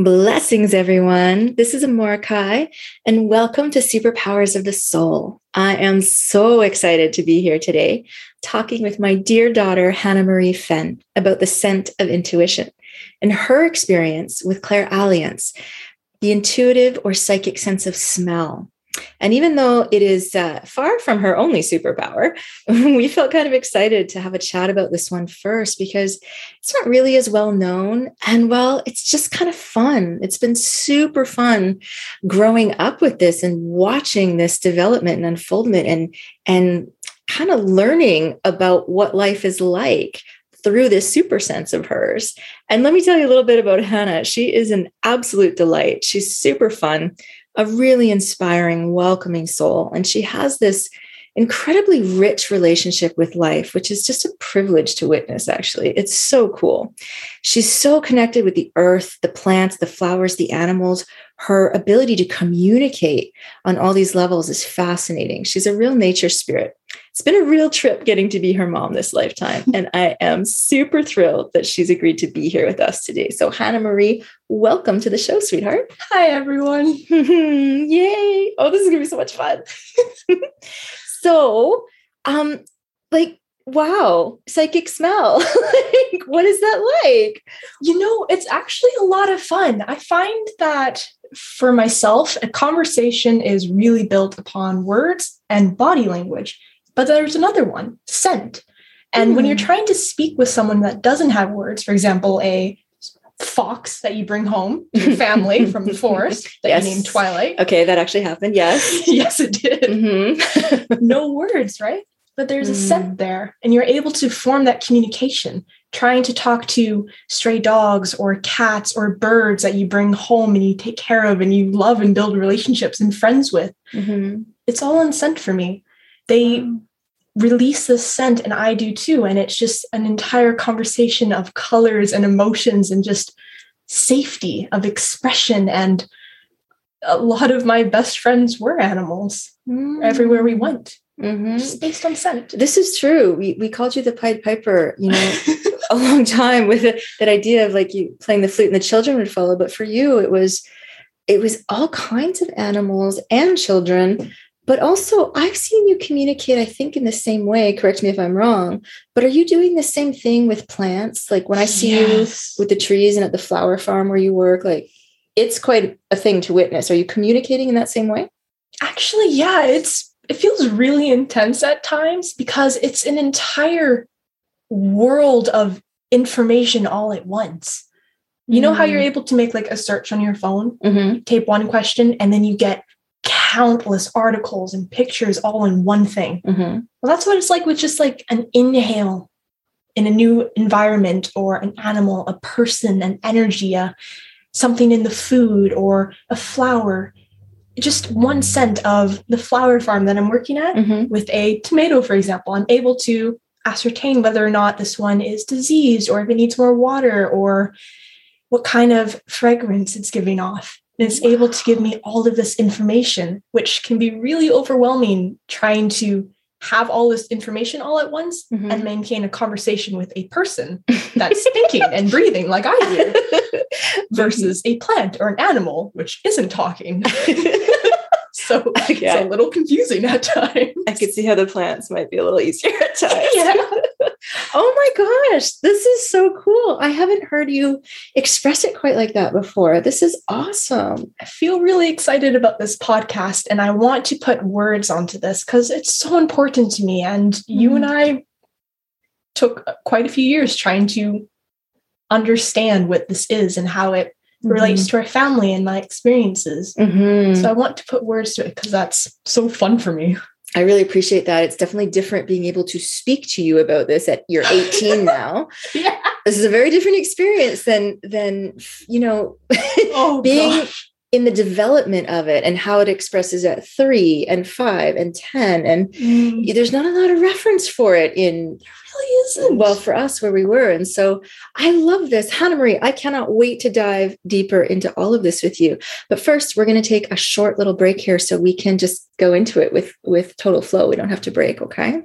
Blessings, everyone. This is Amorahki, and welcome to Superpowers of the Soul. I am so excited to be here today talking with my dear daughter, Hannah Marie Fenn, about the scent of intuition and her experience with clairalience, the intuitive or psychic sense of smell. And even though it is uh, far from her only superpower, we felt kind of excited to have a chat about this one first because it's not really as well known. And well, it's just kind of fun. It's been super fun growing up with this and watching this development and unfoldment and, and kind of learning about what life is like through this super sense of hers. And let me tell you a little bit about Hannah. She is an absolute delight. She's super fun a really inspiring, welcoming soul. And she has this incredibly rich relationship with life, which is just a privilege to witness, actually. It's so cool. She's so connected with the earth, the plants, the flowers, the animals. Her ability to communicate on all these levels is fascinating. She's a real nature spirit. It's been a real trip getting to be her mom this lifetime. And I am super thrilled that she's agreed to be here with us today. So, Hannah Marie, welcome to the show, sweetheart. Hi, everyone. Yay. Oh, this is going to be so much fun. so, um, like, wow, psychic smell. like, what is that like? You know, it's actually a lot of fun. I find that for myself, a conversation is really built upon words and body language. But there's another one, scent. And mm. when you're hmm. trying to speak with someone that doesn't have words, for example, a fox that you bring home, your family from the forest that yes. you named Twilight. Okay, that actually happened. Yes. yes, it did. Mm-hmm. no words, right? But there's mm. a scent there, and you're able to form that communication. Trying to talk to stray dogs or cats or birds that you bring home and you take care of and you love and build relationships and friends with. Mm-hmm. It's all on scent for me. They release this scent and I do too. And it's just an entire conversation of colors and emotions and just safety of expression. And a lot of my best friends were animals mm. everywhere we went. Mm-hmm. Just based on scent. This is true. We, we called you the Pied Piper, you know, a long time with that idea of like you playing the flute and the children would follow. But for you, it was it was all kinds of animals and children but also, I've seen you communicate, I think, in the same way. Correct me if I'm wrong. But are you doing the same thing with plants? Like when I see yes. you with the trees and at the flower farm where you work, like it's quite a thing to witness. Are you communicating in that same way? Actually, yeah, it's it feels really intense at times because it's an entire world of information all at once. You know how you're mm. able to make like a search on your phone, mm-hmm. tape one question, and then you get countless articles and pictures all in one thing. Mm-hmm. Well, that's what it's like with just like an inhale in a new environment or an animal, a person, an energy, a, something in the food or a flower. Just one scent of the flower farm that I'm working at mm-hmm. with a tomato, for example, I'm able to ascertain whether or not this one is diseased or if it needs more water or what kind of fragrance it's giving off is able to give me all of this information, which can be really overwhelming trying to have all this information all at once mm-hmm. and maintain a conversation with a person that's thinking and breathing like I do versus a plant or an animal which isn't talking. so yeah. it's a little confusing at times. I could see how the plants might be a little easier at times. yeah. Oh my gosh, this is so cool. I haven't heard you express it quite like that before. This is awesome. I feel really excited about this podcast and I want to put words onto this because it's so important to me. And mm. you and mm. I took quite a few years trying to understand what this is and how it mm-hmm. relates to our family and my experiences. Mm-hmm. So I want to put words to it because that's so fun for me. I really appreciate that. It's definitely different being able to speak to you about this at you're 18 now. yeah. This is a very different experience than than you know oh, being gosh. In the development of it and how it expresses at three and five and 10. And mm. there's not a lot of reference for it in, really isn't. Well, for us where we were. And so I love this. Hannah Marie, I cannot wait to dive deeper into all of this with you. But first, we're going to take a short little break here so we can just go into it with, with total flow. We don't have to break, okay?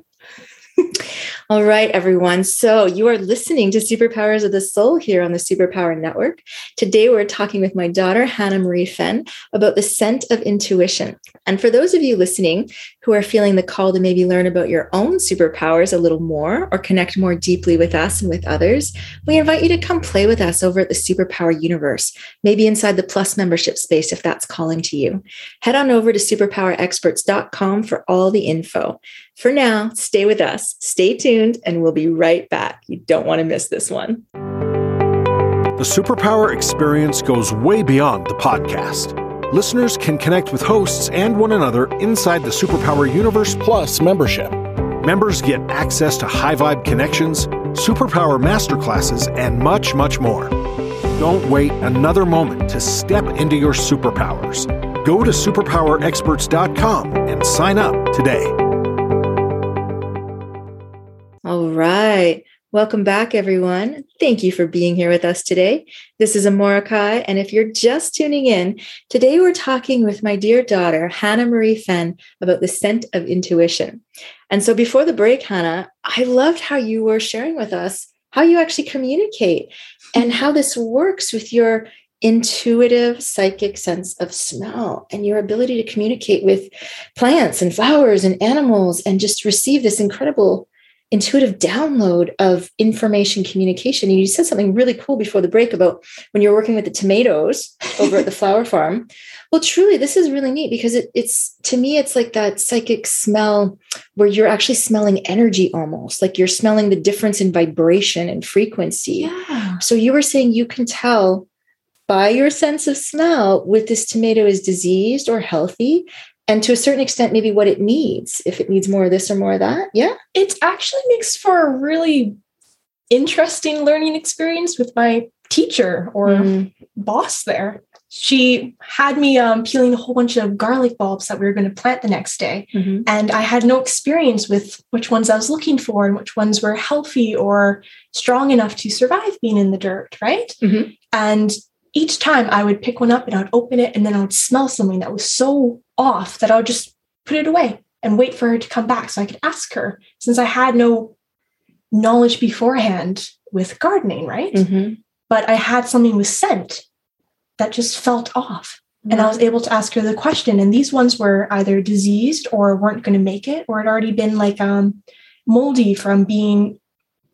All right, everyone. So you are listening to Superpowers of the Soul here on the Superpower Network. Today, we're talking with my daughter, Hannah Marie Fenn, about the scent of intuition. And for those of you listening who are feeling the call to maybe learn about your own superpowers a little more or connect more deeply with us and with others, we invite you to come play with us over at the Superpower Universe, maybe inside the Plus membership space if that's calling to you. Head on over to superpowerexperts.com for all the info. For now, stay with us, stay tuned, and we'll be right back. You don't want to miss this one. The Superpower experience goes way beyond the podcast. Listeners can connect with hosts and one another inside the Superpower Universe Plus membership. Members get access to high vibe connections, superpower masterclasses, and much, much more. Don't wait another moment to step into your superpowers. Go to superpowerexperts.com and sign up today. Welcome back, everyone. Thank you for being here with us today. This is Amora and if you're just tuning in, today we're talking with my dear daughter, Hannah Marie Fenn, about the scent of intuition. And so before the break, Hannah, I loved how you were sharing with us how you actually communicate and how this works with your intuitive psychic sense of smell and your ability to communicate with plants and flowers and animals and just receive this incredible intuitive download of information communication. And you said something really cool before the break about when you're working with the tomatoes over at the flower farm. Well, truly, this is really neat because it, it's to me, it's like that psychic smell where you're actually smelling energy almost, like you're smelling the difference in vibration and frequency. Yeah. So you were saying you can tell by your sense of smell with this tomato is diseased or healthy and to a certain extent maybe what it needs if it needs more of this or more of that yeah it actually makes for a really interesting learning experience with my teacher or mm. boss there she had me um, peeling a whole bunch of garlic bulbs that we were going to plant the next day mm-hmm. and i had no experience with which ones i was looking for and which ones were healthy or strong enough to survive being in the dirt right mm-hmm. and each time I would pick one up and I would open it and then I would smell something that was so off that I would just put it away and wait for her to come back so I could ask her since I had no knowledge beforehand with gardening, right? Mm-hmm. But I had something with scent that just felt off. Mm-hmm. And I was able to ask her the question. And these ones were either diseased or weren't going to make it, or had already been like um, moldy from being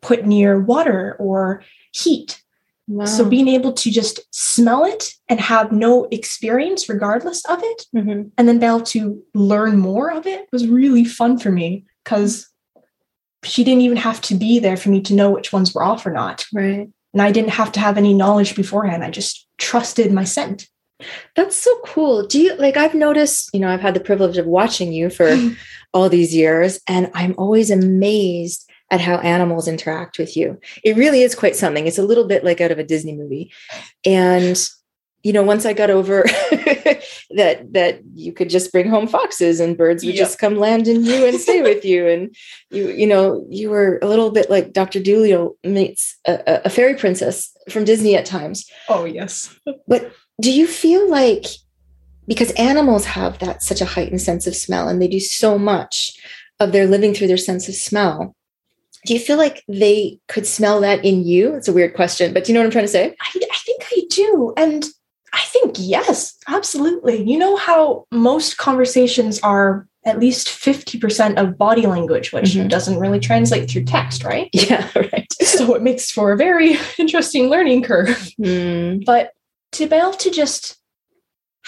put near water or heat. Wow. So being able to just smell it and have no experience regardless of it, mm-hmm. and then be able to learn more of it was really fun for me because she didn't even have to be there for me to know which ones were off or not. Right. And I didn't have to have any knowledge beforehand. I just trusted my scent. That's so cool. Do you like I've noticed, you know, I've had the privilege of watching you for all these years and I'm always amazed at how animals interact with you. It really is quite something. It's a little bit like out of a Disney movie. And you know, once I got over that that you could just bring home foxes and birds would yep. just come land in you and stay with you, and you you know you were a little bit like Doctor Dolittle meets a, a fairy princess from Disney at times. Oh yes, but do you feel like because animals have that such a heightened sense of smell and they do so much of their living through their sense of smell do you feel like they could smell that in you? It's a weird question, but do you know what I'm trying to say? I, I think I do. And I think yes, absolutely. You know how most conversations are at least 50% of body language, which mm-hmm. doesn't really translate through text, right? Yeah, right. So it makes for a very interesting learning curve. Mm. But to be able to just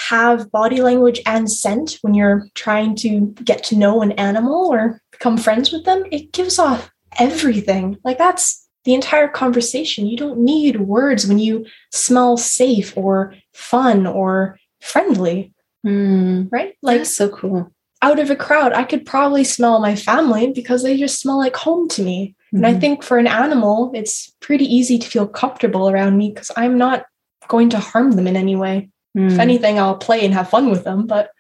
have body language and scent when you're trying to get to know an animal or become friends with them, it gives off everything. Like that's the entire conversation. You don't need words when you smell safe or fun or friendly. Mm, right? Like that's so cool. Out of a crowd, I could probably smell my family because they just smell like home to me. Mm-hmm. And I mm-hmm. think for an animal, it's pretty easy to feel comfortable around me because I'm not going to harm them in any way. If Mm. anything, I'll play and have fun with them, but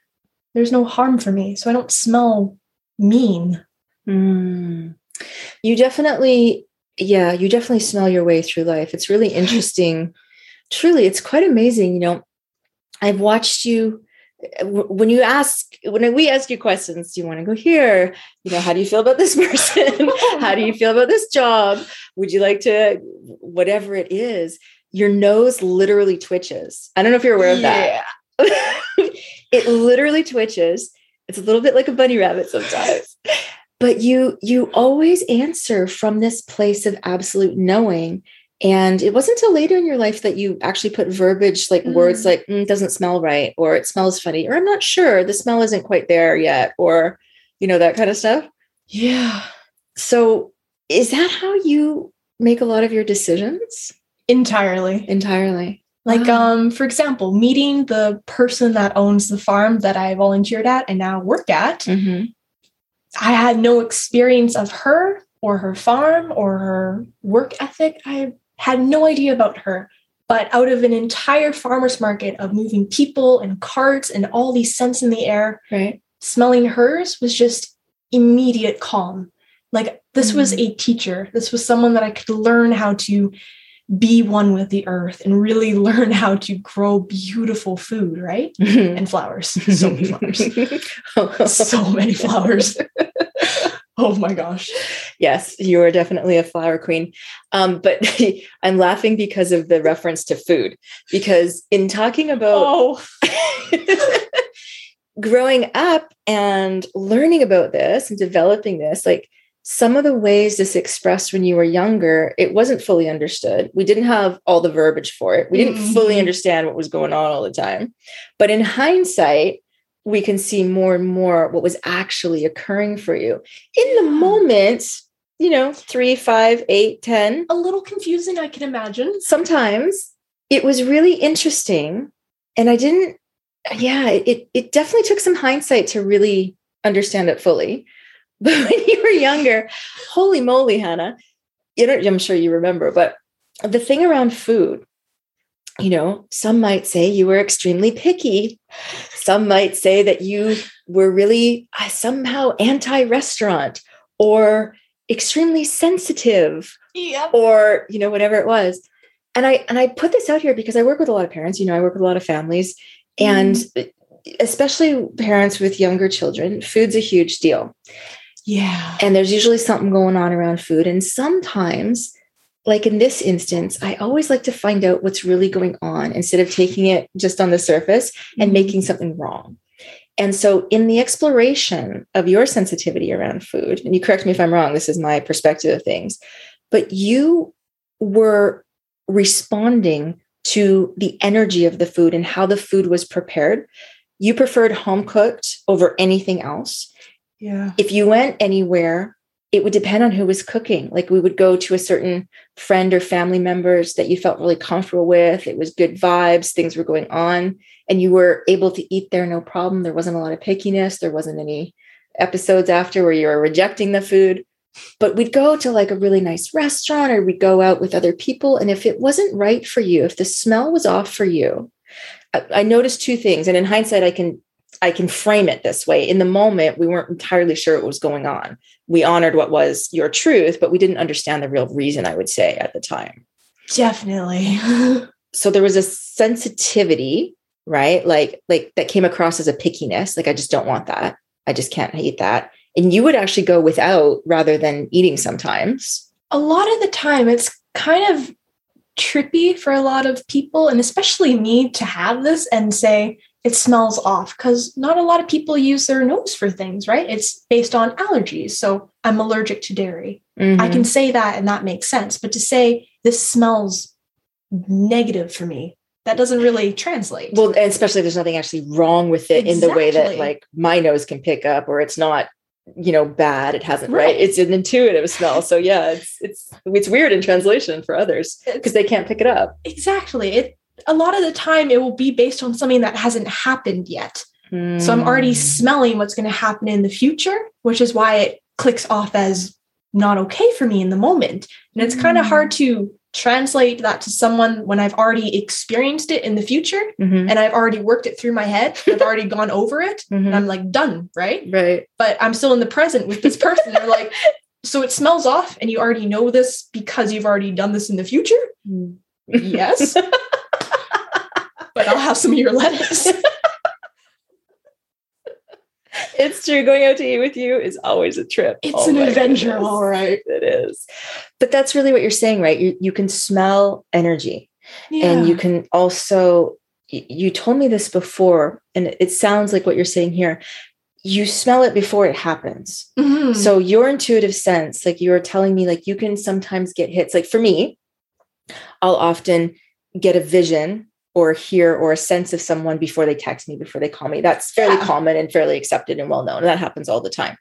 there's no harm for me. So I don't smell mean. Mm. You definitely, yeah, you definitely smell your way through life. It's really interesting. Truly, it's quite amazing. You know, I've watched you uh, when you ask, when we ask you questions, do you want to go here? You know, how do you feel about this person? how do you feel about this job? Would you like to, whatever it is, your nose literally twitches. I don't know if you're aware of that. it literally twitches. It's a little bit like a bunny rabbit sometimes. But you you always answer from this place of absolute knowing. And it wasn't until later in your life that you actually put verbiage like words Mm. like "Mm, doesn't smell right or it smells funny or I'm not sure the smell isn't quite there yet or you know that kind of stuff. Yeah. So is that how you make a lot of your decisions Entirely. entirely? Like, Wow. um, for example, meeting the person that owns the farm that I volunteered at and now work at, Mhm. I had no experience of her or her farm or her work ethic. I had no idea about her. But out of an entire farmer's market of moving people and carts and all these scents in the air, Right. smelling hers was just immediate calm. Like this was Mm. a teacher. This was someone that I could learn how to be one with the earth and really learn how to grow beautiful food, right? And flowers. So many flowers. so many flowers. oh my gosh. Yes, you are definitely a flower queen. Um, but I'm laughing because of the reference to food. Because in talking about Oh, growing up and learning about this and developing this, like some of the ways this expressed when you were younger, it wasn't fully understood. We didn't have all the verbiage for it. We didn't fully Mhm. understand what was going on all the time. But in hindsight, we can see more and more what was actually occurring for you in the moment, you know, three, five, eight, ten. a little confusing, I can imagine. Sometimes it was really interesting. And I didn't, yeah, it, it definitely took some hindsight to really understand it fully. But when you were younger, holy moly, Hannah, you know, I'm sure you remember, but the thing around food, you know, some might say you were extremely picky. Some might say that you were really uh, somehow anti restaurant or extremely sensitive Yeah. or you know whatever it was. And i and i put this out here because i work with a lot of parents you know i work with a lot of families. And especially parents with younger children food's a huge deal Yeah. and there's usually something going on around food and sometimes like in this instance i always like to find out what's really going on instead of taking it just on the surface and Mhm. making something wrong and so in the exploration of your sensitivity around food and you correct me if i'm wrong this is my perspective of things but you were responding to the energy of the food and how the food was prepared you preferred home cooked over anything else Yeah. if you went anywhere, it would depend on who was cooking. Like we would go to a certain friend or family members that you felt really comfortable with. It was good vibes, things were going on, and you were able to eat there no problem. There wasn't a lot of pickiness. There wasn't any episodes after where you were rejecting the food. But we'd go to like a really nice restaurant or we'd go out with other people. And if it wasn't right for you, if the smell was off for you, I, I noticed two things. And in hindsight, I can I can frame it this way. In the moment, we weren't entirely sure what was going on. We honored what was your truth, but we didn't understand the real reason, I would say, at the time. Definitely. So there was a sensitivity, right? Like, like that came across as a pickiness. Like, I just don't want that. I just can't eat that. And you would actually go without rather than eating sometimes. a lot of the time it's kind of trippy for a lot of people and especially me to have this and say it smells off because not a lot of people use their nose for things right it's based on allergies so i'm allergic to dairy i Mhm. can say that and that makes sense but to say this smells negative for me that doesn't really translate well, and especially if there's nothing actually wrong with it in the way that like my nose can pick up, or it's not, you know, bad. It hasn't, right? Right. It's an intuitive smell. So yeah, it's it's it's weird in translation for others because they can't pick it up. exactly it a lot of the time it will be based on something that hasn't happened yet So I'm already Mm. smelling what's going to happen in the future, which is why it clicks off as not okay for me in the moment. And it's kind of Mm. hard to translate that to someone when I've already experienced it in the future Mhm. and I've already worked it through my head. I've already gone over it and Mhm. I'm like done, right? Right. But I'm still in the present with this person. They're like, so it smells off and you already know this because you've already done this in the future? Yes. but I'll have some of your lettuce. It's true. Going out to eat with you is always a trip. It's Oh an adventure, goodness. all right. It is. But that's really what you're saying, right? You, you can smell energy. And you can also, you told me this before, and it sounds like what you're saying here. You smell it before it happens. Mhm. So your intuitive sense, like you were telling me, like you can sometimes get hits. Like for me, I'll often get a vision or hear or a sense of someone before they text me, before they call me. That's fairly Yeah. common and fairly accepted and well known. And that happens all the time.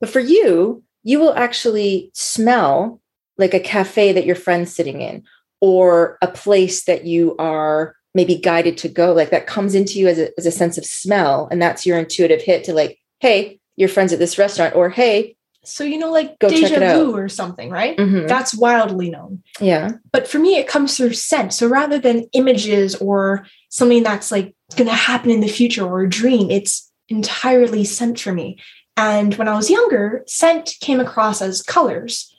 But for you, you will actually smell like a cafe that your friend's sitting in or a place that you are maybe guided to go. Like that comes into you as a, as a sense of smell. And that's your intuitive hit to like, hey, your friend's at this restaurant, or hey, so you know, like Go deja vu or something, right? mhm, That's wildly known. yeah, But for me, it comes through scent. So rather than images or something that's like going to happen in the future or a dream, it's entirely scent for me. And when I was younger, scent came across as colors.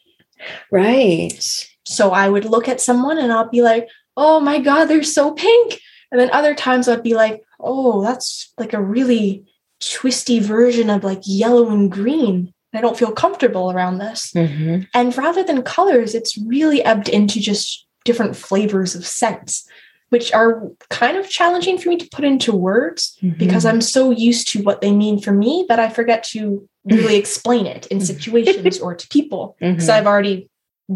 right. So I would look at someone and I'll be like, oh my God, they're so pink. And then other times I'd be like, oh, that's like a really twisty version of like yellow and green. I don't feel comfortable around this. Mhm. And rather than colors, it's really ebbed into just different flavors of scents, which are kind of challenging for me to put into words because Mhm. I'm so used to what they mean for me that I forget to really explain it in situations or to people because Mhm. I've already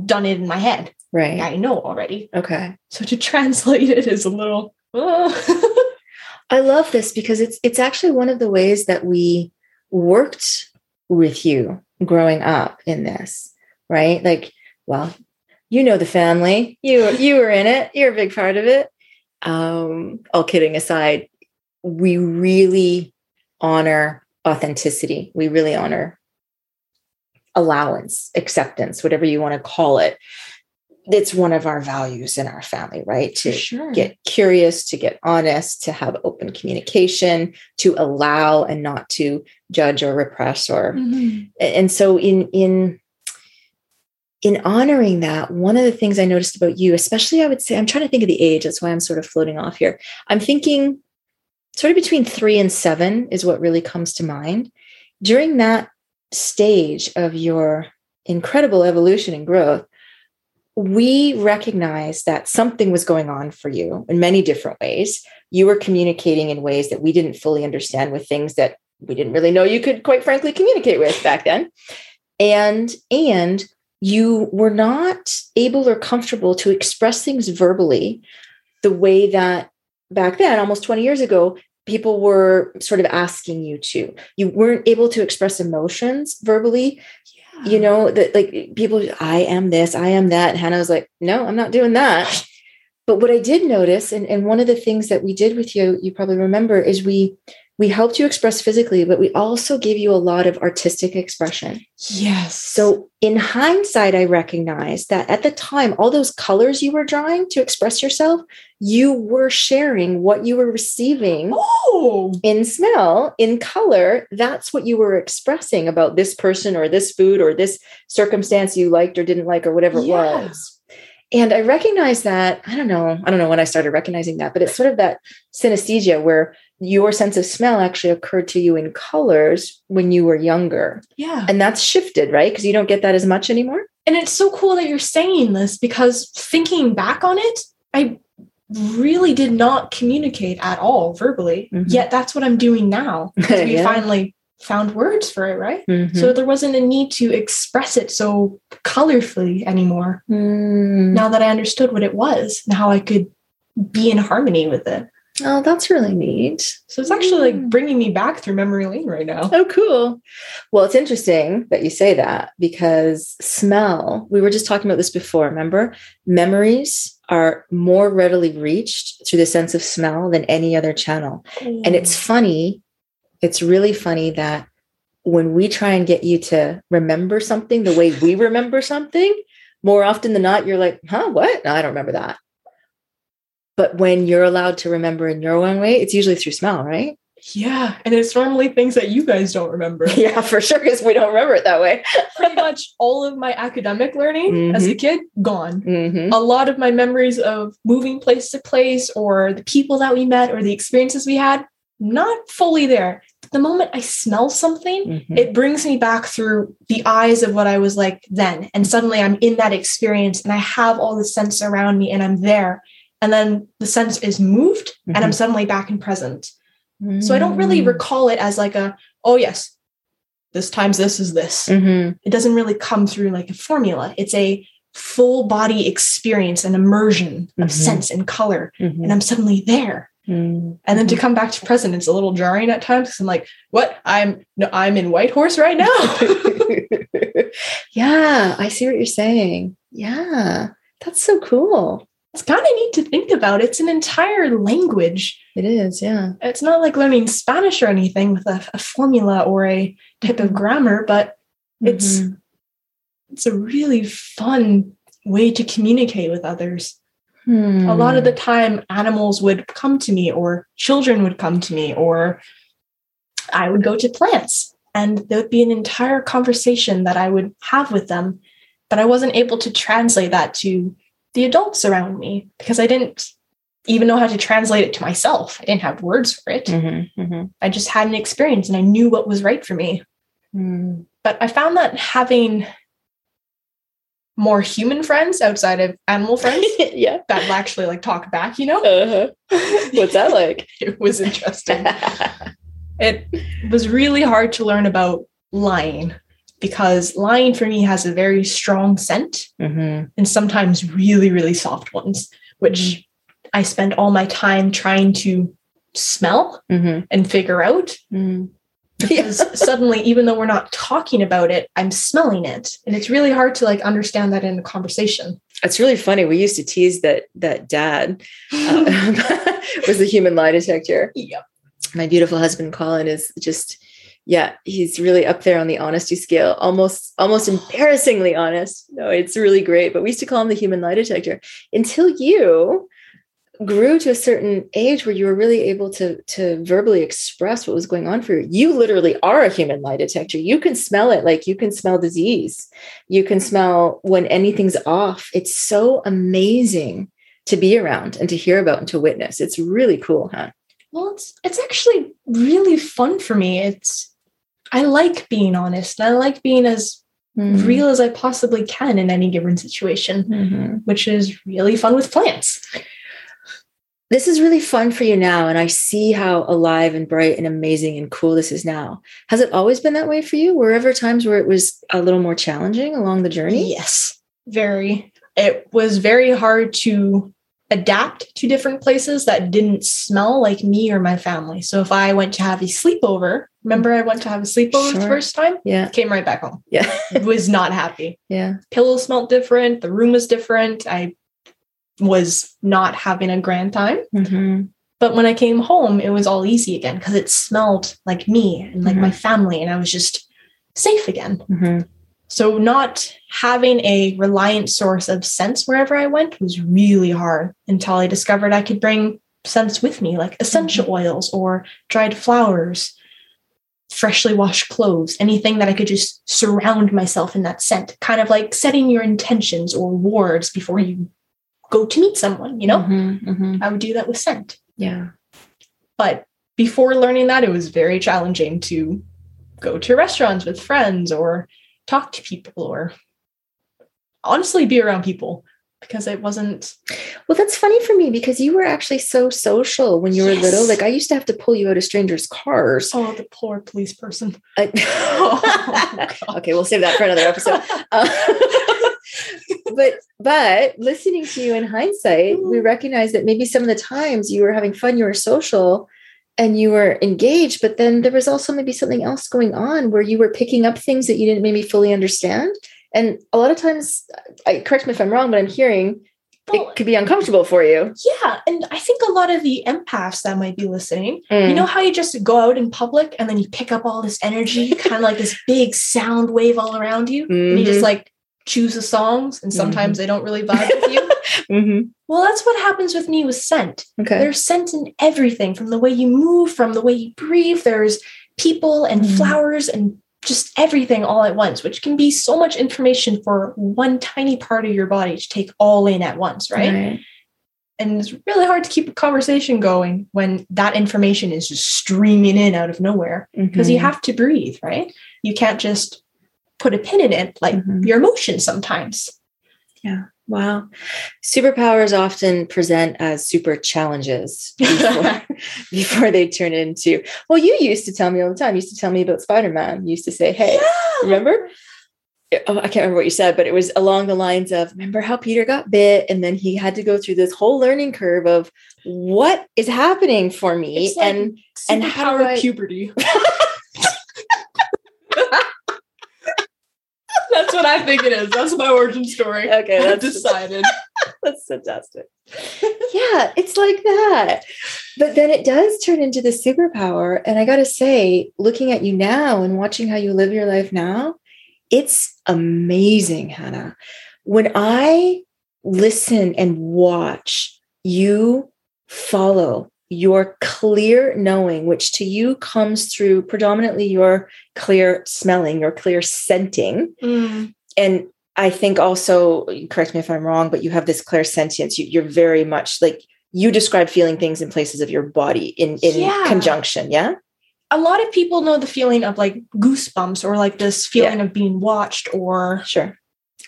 done it in my head. right. I know already. Okay. So to translate it is a little. oh. I love this because it's it's actually one of the ways that we worked with you growing up in this, right? Like, well, you know the family. You you were in it. You're a big part of it. Um, all kidding aside, we really honor authenticity. We really honor allowance, acceptance, whatever you want to call it. It's one of our values in our family, right? To sure. get curious, to get honest, to have open communication, to allow and not to judge or repress or Mhm. and so in in in honoring that one of the things i noticed about you especially i would say i'm trying to think of the age that's why i'm sort of floating off here i'm thinking sort of between 3 and 7 is what really comes to mind during that stage of your incredible evolution and growth we recognized that something was going on for you in many different ways. You were communicating in ways that we didn't fully understand with things that we didn't really know you could quite frankly communicate with back then. And and you were not able or comfortable to express things verbally the way that back then almost 20 years ago people were sort of asking you to. You weren't able to express emotions verbally you know that like people i am this i am that and hannah was like no i'm not doing that. But what i did notice and, and one of the things that we did with you you probably remember is we we helped you express physically but we also gave you a lot of artistic expression Yes. so in hindsight i recognize that at the time all those colors you were drawing to express yourself you were sharing what you were receiving oh, in smell, in color, that's what you were expressing about this person or this food or this circumstance you liked or didn't like or whatever it was. And I recognize that, I don't know, I don't know when I started recognizing that, but it's sort of that synesthesia where your sense of smell actually occurred to you in colors when you were younger. yeah. And that's shifted, right? Because you don't get that as much anymore. And it's so cool that you're saying this because thinking back on it, I really did not communicate at all verbally. Mhm. Yet that's what I'm doing now. because We Yeah. finally found words for it, right? Mhm. So there wasn't a need to express it so colorfully anymore. Mm. Now that I understood what it was and how I could be in harmony with it. Oh, that's really neat. So it's actually like Mm. bringing me back through memory lane right now. Oh, cool. Well, it's interesting that you say that because smell, we were just talking about this before, remember? Memories are more readily reached through the sense of smell than any other channel. And it's funny, it's really funny that when we try and get you to remember something the way we remember something, more often than not, you're like, huh, what? No, I don't remember that. But when you're allowed to remember in your own way, it's usually through smell, right? Yeah. And it's normally things that you guys don't remember. Yeah, for sure, because we don't remember it that way. Pretty much all of my academic learning as a kid, gone. Mm-hmm. A lot of my memories of moving place to place or the people that we met or the experiences we had, not fully there. The moment I smell something, Mhm. it brings me back through the eyes of what I was like then. And suddenly I'm in that experience and I have all the sense around me and I'm there. And then the sense is moved and I'm suddenly back in present. So I don't really Mm. recall it as like a, oh, yes, this times this is this. Mhm. It doesn't really come through like a formula. It's a full body experience and immersion of Mhm. sense and color. And I'm suddenly there. Mm. And then to come back to present, it's a little jarring at times because I'm like, what? I'm no, I'm in Whitehorse right now. yeah, I see what you're saying. Yeah, that's so cool. it's kind of neat to think about. It's an entire language. It is, yeah. It's not like learning Spanish or anything with a, a formula or a type of grammar, but it's Mhm. it's a really fun way to communicate with others. Hmm. A lot of the time, animals would come to me, or children would come to me, or I would go to plants, and there would be an entire conversation that I would have with them. But I wasn't able to translate that to the adults around me because I didn't even know how to translate it to myself. I didn't have words for it. Mhm, mhm, I just had an experience and I knew what was right for me. mm. But I found that having more human friends outside of animal friends yeah. that will actually like talk back, you know, Uh-huh. What's that like? it was interesting. it was really hard to learn about lying because lying for me has a very strong scent Mhm, and sometimes really, really soft ones, which I spend all my time trying to smell mhm, and figure out. mm. Because suddenly, even though we're not talking about it, I'm smelling it. And it's really hard to like understand that in a conversation. It's really funny. We used to tease that that dad uh, was the human lie detector. Yep. My beautiful husband Colin is just, yeah, he's really up there on the honesty scale, almost almost embarrassingly honest. No, it's really great. But we used to call him the human lie detector until you grew to a certain age where you were really able to to verbally express what was going on for you. You literally are a human lie detector. You can smell it like you can smell disease. You can smell when anything's off. It's so amazing to be around and to hear about and to witness. It's really cool, huh? Well, it's it's actually really fun for me. It's I like being honest and I like being as Mm-hmm. real as I possibly can in any given situation, Mhm. which is really fun with plants. This is really fun for you now, and I see how alive and bright and amazing and cool this is now. Has it always been that way for you? Were ever times where it was a little more challenging along the journey? Yes, very. It was very hard to adapt to different places that didn't smell like me or my family. So if I went to have a sleepover, remember I went to have a sleepover the first time? Yeah, Came right back home. yeah, Was not happy. yeah. Pillows smelled different. The room was different. I was not having a grand time. Mhm. But when I came home, it was all easy again because it smelled like me and like my family, and I was just safe again. Mhm. So, not having a reliant source of scents wherever I went was really hard until I discovered I could bring scents with me, like essential oils or dried flowers, freshly washed clothes, anything that I could just surround myself in that scent, kind of like setting your intentions or wards before you go to meet someone, you know? Mhm, mhm. I would do that with scent. Yeah. But before learning that, it was very challenging to go to restaurants with friends or talk to people or honestly be around people because it wasn't. Well, that's funny for me because you were actually so social when you were Yes. little. Like I used to have to pull you out of strangers' cars. Oh, the poor police person. I- Oh, okay, we'll save that for another episode. Uh, but but listening to you in hindsight, we recognize that maybe some of the times you were having fun, you were social, and you were engaged. But then there was also maybe something else going on where you were picking up things that you didn't maybe fully understand. And a lot of times, I correct me if I'm wrong, but I'm hearing Well, it could be uncomfortable for you. yeah, and I think a lot of the empaths that might be listening, Mm. you know how you just go out in public and then you pick up all this energy, kind of like this big sound wave all around you, and you just Mhm. like choose the songs and sometimes they don't really vibe with you. Mhm. Well, that's what happens with me with scent. Okay. There's scent in everything from the way you move, from the way you breathe. There's people and Mhm. flowers and just everything all at once, which can be so much information for one tiny part of your body to take all in at once, right? And it's really hard to keep a conversation going when that information is just streaming in out of nowhere because you Mhm. have to breathe, right? You can't just put a pin in it like Mhm. your emotions sometimes. Yeah. Wow. Superpowers often present as super challenges before, before they turn into. Well, you used to tell me all the time. You used to tell me about Spider Man. You used to say, "Hey, remember?" Oh, I can't remember what you said, but it was along the lines of, "Remember how Peter got bit, and then he had to go through this whole learning curve of what is happening for me." Like and and how do I- puberty. what I think it is. That's my origin story. Okay, that's- decided. That's fantastic. yeah, it's like that. But then it does turn into the superpower. And I got to say, looking at you now and watching how you live your life now, it's amazing, Hannah. When I listen and watch you follow your clear knowing, which to you comes through predominantly your clear smelling, your clear scenting, Mm, and I think also, correct me if I'm wrong, but you have this clear sentience. You, you're very much like you describe feeling things in places of your body in in Yeah. conjunction. Yeah. A lot of people know the feeling of like goosebumps or like this feeling of being watched or Sure.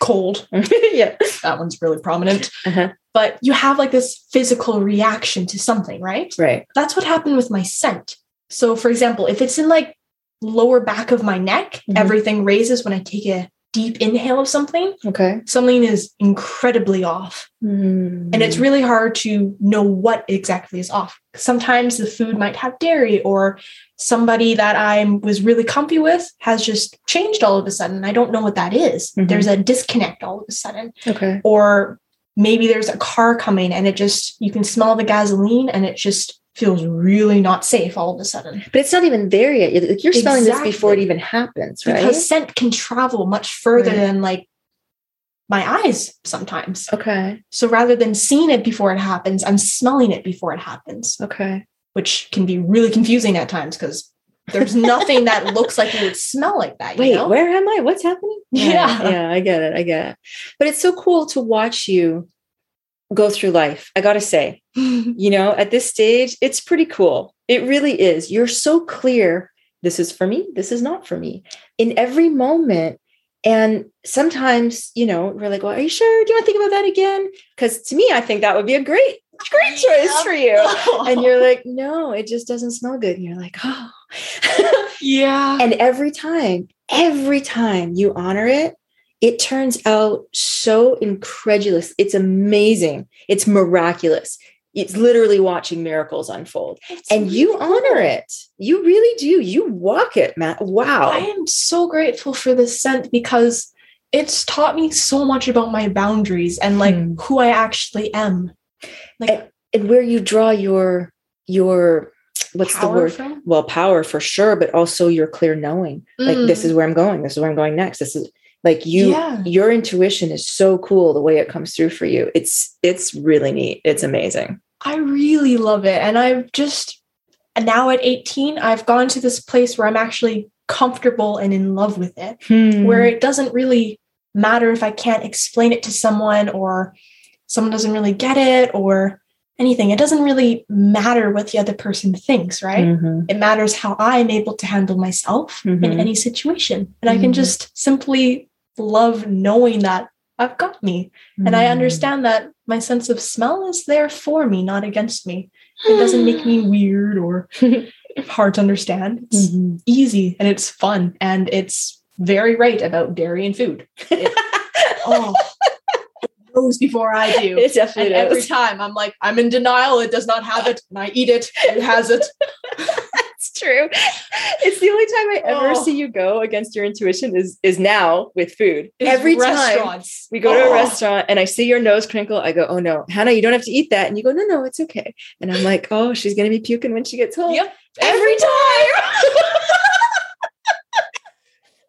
cold. yeah. That one's really prominent. Uh-huh. But you have like this physical reaction to something, right? Right. That's what happened with my scent. So, for example, if it's in like lower back of my neck, Mhm. everything raises when I take a deep inhale of something. Okay. Something is incredibly off. Mm. And it's really hard to know what exactly is off. Sometimes the food might have dairy, or somebody that I was really comfy with has just changed all of a sudden. I don't know what that is. Mhm. There's a disconnect all of a sudden. okay. Or maybe there's a car coming and it just, you can smell the gasoline and it just feels really not safe all of a sudden. But it's not even there yet. You're- Like you're smelling this before it even happens, right? Because scent can travel much further Right. than like my eyes sometimes. okay. So rather than seeing it before it happens, I'm smelling it before it happens. Okay. which can be really confusing at times because there's nothing that looks like it would smell like that. You Wait, know? where am I? What's happening? Yeah. Yeah, I get it. I get it. But it's so cool to watch you go through life. I got to say, you know, at this stage, it's pretty cool. It really is. You're so clear. This is for me. This is not for me in every moment. And sometimes, you know, we're like, well, are you sure? Do you want to think about that again? Because to me, I think that would be a great, great choice for you. And you're like, no, it just doesn't smell good. And you're like, oh. yeah. and every time, every time you honor it, it turns out so incredulous. It's amazing. It's miraculous. It's literally watching miracles unfold. It's And you really honor cool. it. You really do. You walk it, Matt. Wow. I am so grateful for this scent because it's taught me so much about my boundaries and like Hmm. who I actually am. Like and where you draw your your what's the word? from. Well, power for sure, but also your clear knowing. Like this Mm. is where I'm going. This is where I'm going next. This is like you Yeah. your intuition is so cool the way it comes through for you. It's it's really neat. It's amazing. I really love it. And I've just and now at 18, I've gone to this place where I'm actually comfortable and in love with it. Hmm. where it doesn't really matter if I can't explain it to someone or someone doesn't really get it or anything. It doesn't really matter what the other person thinks, right? Mhm. It matters how I'm able to handle myself Mhm. in any situation. And I can Mhm. just simply love knowing that I've got me. And I Mhm. understand that my sense of smell is there for me, not against me. It doesn't make me weird or hard to understand. It's Mhm. easy and it's fun and it's very right about dairy and food. It- oh, knows before I do. It definitely and every time I'm like, I'm in denial. It does not have it, and I eat it. It has it. That's true. It's the only time I ever Oh. see you go against your intuition is is now with food. It's Every time we go to Oh. a restaurant and I see your nose crinkle, I go, "Oh no, Hannah, you don't have to eat that." And you go, "No, no, it's okay." And I'm like, "Oh, she's gonna be puking when she gets home." Yep. every time.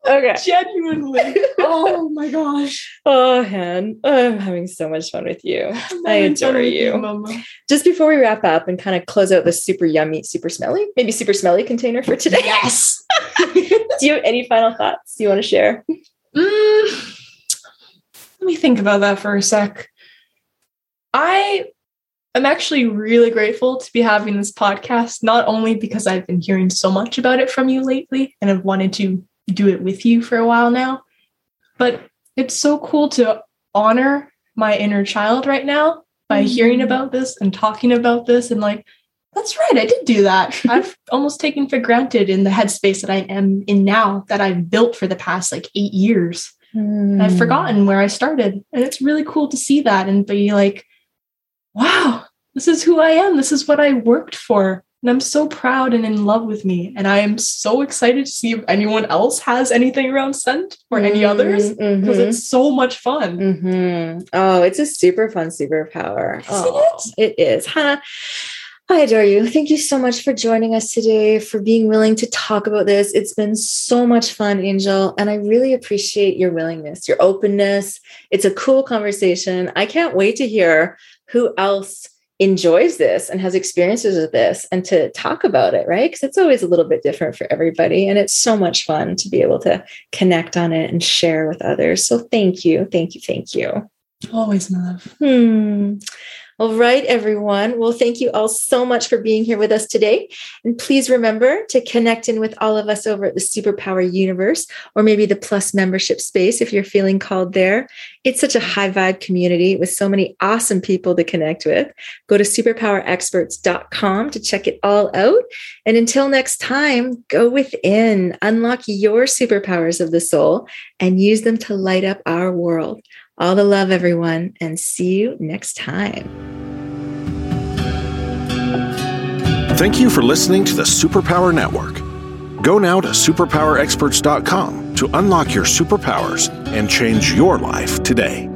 Okay. Genuinely. Oh my gosh. Oh, Han, I'm having so much fun with you. I adore you. Mama. Just before we wrap up and kind of close out this super yummy, super smelly, maybe super smelly container for today. Yes. Do you have any final thoughts you want to share? Mm, let me think about that for a sec. I am actually really grateful to be having this podcast, not only because I've been hearing so much about it from you lately and have wanted to do it with you for a while now, but it's so cool to honor my inner child right now by mm-hmm. hearing about this and talking about this and like, that's right, I did do that. I've almost taken for granted in the headspace that I am in now that I've built for the past like eight years. And I've forgotten where I started. And it's really cool to see that and be like, wow, this is who I am. This is what I worked for. And I'm so proud and in love with me. And I am so excited to see if anyone else has anything around scent or any others because Mhm. it's so much fun. hmm Oh, it's a super fun superpower. Isn't Oh, it is. Hannah, I adore you. Thank you so much for joining us today, for being willing to talk about this. It's been so much fun, Angel. And I really appreciate your willingness, your openness. It's a cool conversation. I can't wait to hear who else enjoys this and has experiences with this and to talk about it, right? Because it's always a little bit different for everybody. And it's so much fun to be able to connect on it and share with others. So thank you. Thank you. Thank you. Always, my love. Hmm. All right, everyone. Well, thank you all so much for being here with us today. And please remember to connect in with all of us over at the Superpower Universe or maybe the Plus membership space if you're feeling called there. It's such a high vibe community with so many awesome people to connect with. Go to superpowerexperts.com to check it all out. And until next time, go within, unlock your superpowers of the soul, and use them to light up our world. All the love, everyone, and see you next time. Thank you for listening to the Superpower Network. Go now to superpowerexperts.com to unlock your superpowers and change your life today.